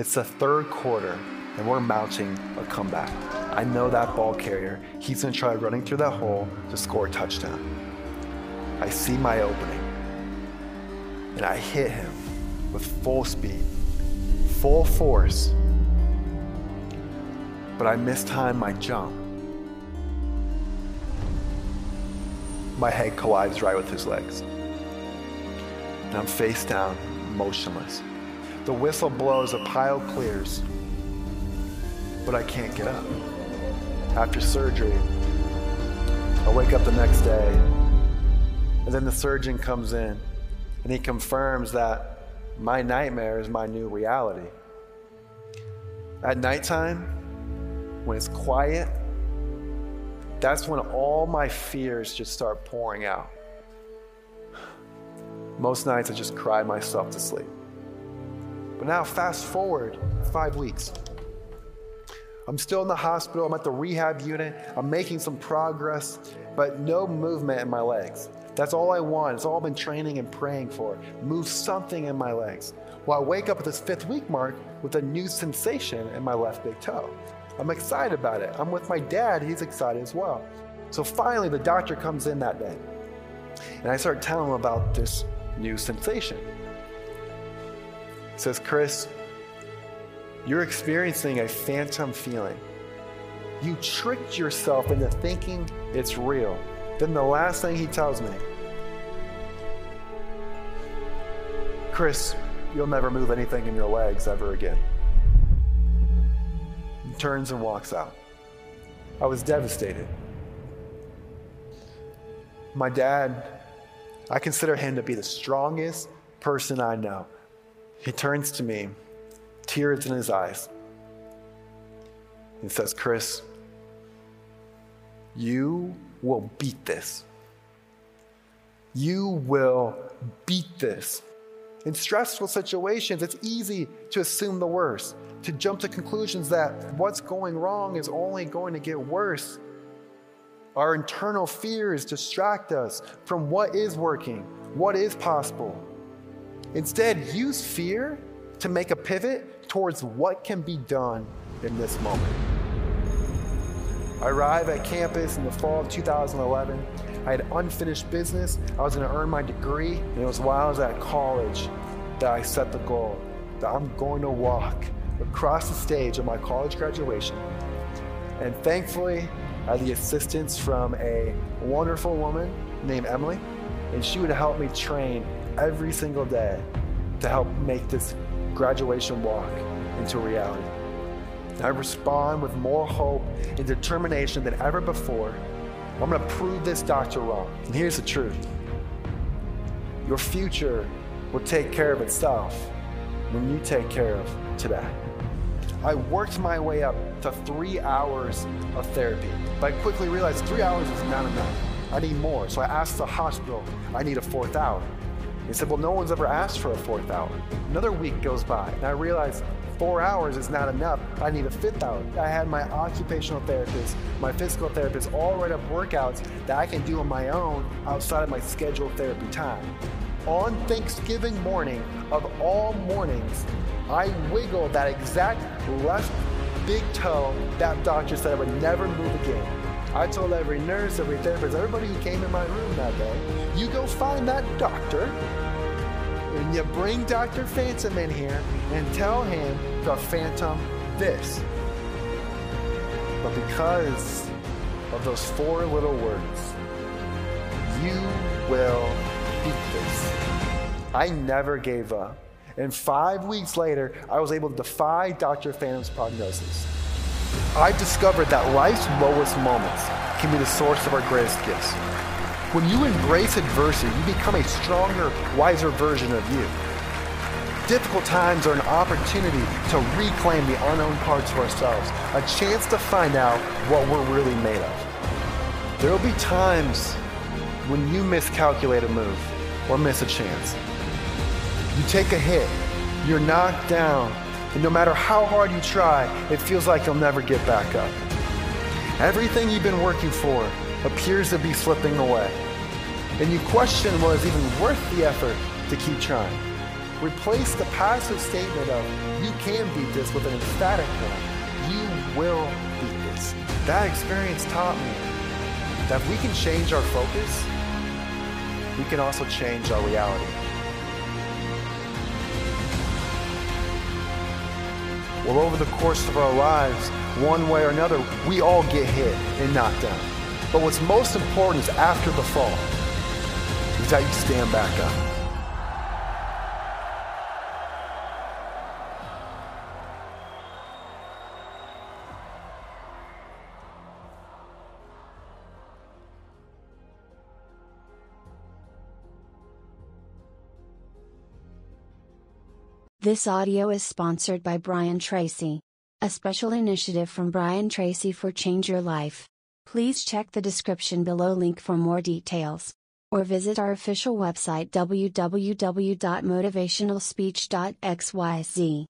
It's the third quarter, and we're mounting a comeback. I know that ball carrier. He's going to try running through that hole to score a touchdown. I see my opening, and I hit him with full speed, full force, but I mistime my jump. My head collides right with his legs, and I'm face down, motionless. The whistle blows, a pile clears, but I can't get up. After surgery, I wake up the next day, and then the surgeon comes in and he confirms that my nightmare is my new reality. At nighttime, when it's quiet, that's when all my fears just start pouring out. Most nights I just cry myself to sleep. But now, fast forward five weeks. I'm still in the hospital, I'm at the rehab unit, I'm making some progress, but no movement in my legs. That's all I want. It's all I've been training and praying for. Move something in my legs. Well, I wake up at this fifth week mark with a new sensation in my left big toe. I'm excited about it. I'm with my dad, he's excited as well. So finally, the doctor comes in that day, and I start telling him about this new sensation says, Chris, you're experiencing a phantom feeling. You tricked yourself into thinking it's real. Then the last thing he tells me, Chris, you'll never move anything in your legs ever again. He turns and walks out. I was devastated. My dad, I consider him to be the strongest person I know. He turns to me, tears in his eyes, and says, Chris, you will beat this. You will beat this. In stressful situations, it's easy to assume the worst, to jump to conclusions that what's going wrong is only going to get worse. Our internal fears distract us from what is working, what is possible. Instead, use fear to make a pivot towards what can be done in this moment. I arrived at campus in the fall of 2011. I had unfinished business. I was going to earn my degree. And it was while I was at college that I set the goal that I'm going to walk across the stage of my college graduation. And thankfully, I had the assistance from a wonderful woman named Emily, and she would help me train every single day to help make this graduation walk into reality. I respond with more hope and determination than ever before. I'm going to prove this doctor wrong. And here's the truth your future will take care of itself when you take care of today. I worked my way up to three hours of therapy, but I quickly realized three hours is not enough. I need more. So I asked the hospital, I need a fourth hour. He said, Well, no one's ever asked for a fourth hour. Another week goes by, and I realize four hours is not enough. I need a fifth hour. I had my occupational therapist, my physical therapist all write up workouts that I can do on my own outside of my scheduled therapy time. On Thanksgiving morning, of all mornings, I wiggled that exact left big toe that doctor said I would never move again. I told every nurse, every therapist, everybody who came in my room that day, you go find that doctor and you bring Dr. Phantom in here and tell him the phantom this. But because of those four little words, you will beat this. I never gave up. And five weeks later, I was able to defy Dr. Phantom's prognosis. I've discovered that life's lowest moments can be the source of our greatest gifts. When you embrace adversity, you become a stronger, wiser version of you. Difficult times are an opportunity to reclaim the unknown parts of ourselves, a chance to find out what we're really made of. There will be times when you miscalculate a move or miss a chance. You take a hit, you're knocked down, and no matter how hard you try, it feels like you'll never get back up. Everything you've been working for appears to be slipping away. And you question whether it's even worth the effort to keep trying. Replace the passive statement of you can beat this with an emphatic one. You will beat this. That experience taught me that if we can change our focus, we can also change our reality. Well, over the course of our lives, one way or another, we all get hit and knocked down. But what's most important is after the fall, is that you stand back up. This audio is sponsored by Brian Tracy. A special initiative from Brian Tracy for Change Your Life. Please check the description below link for more details. Or visit our official website www.motivationalspeech.xyz.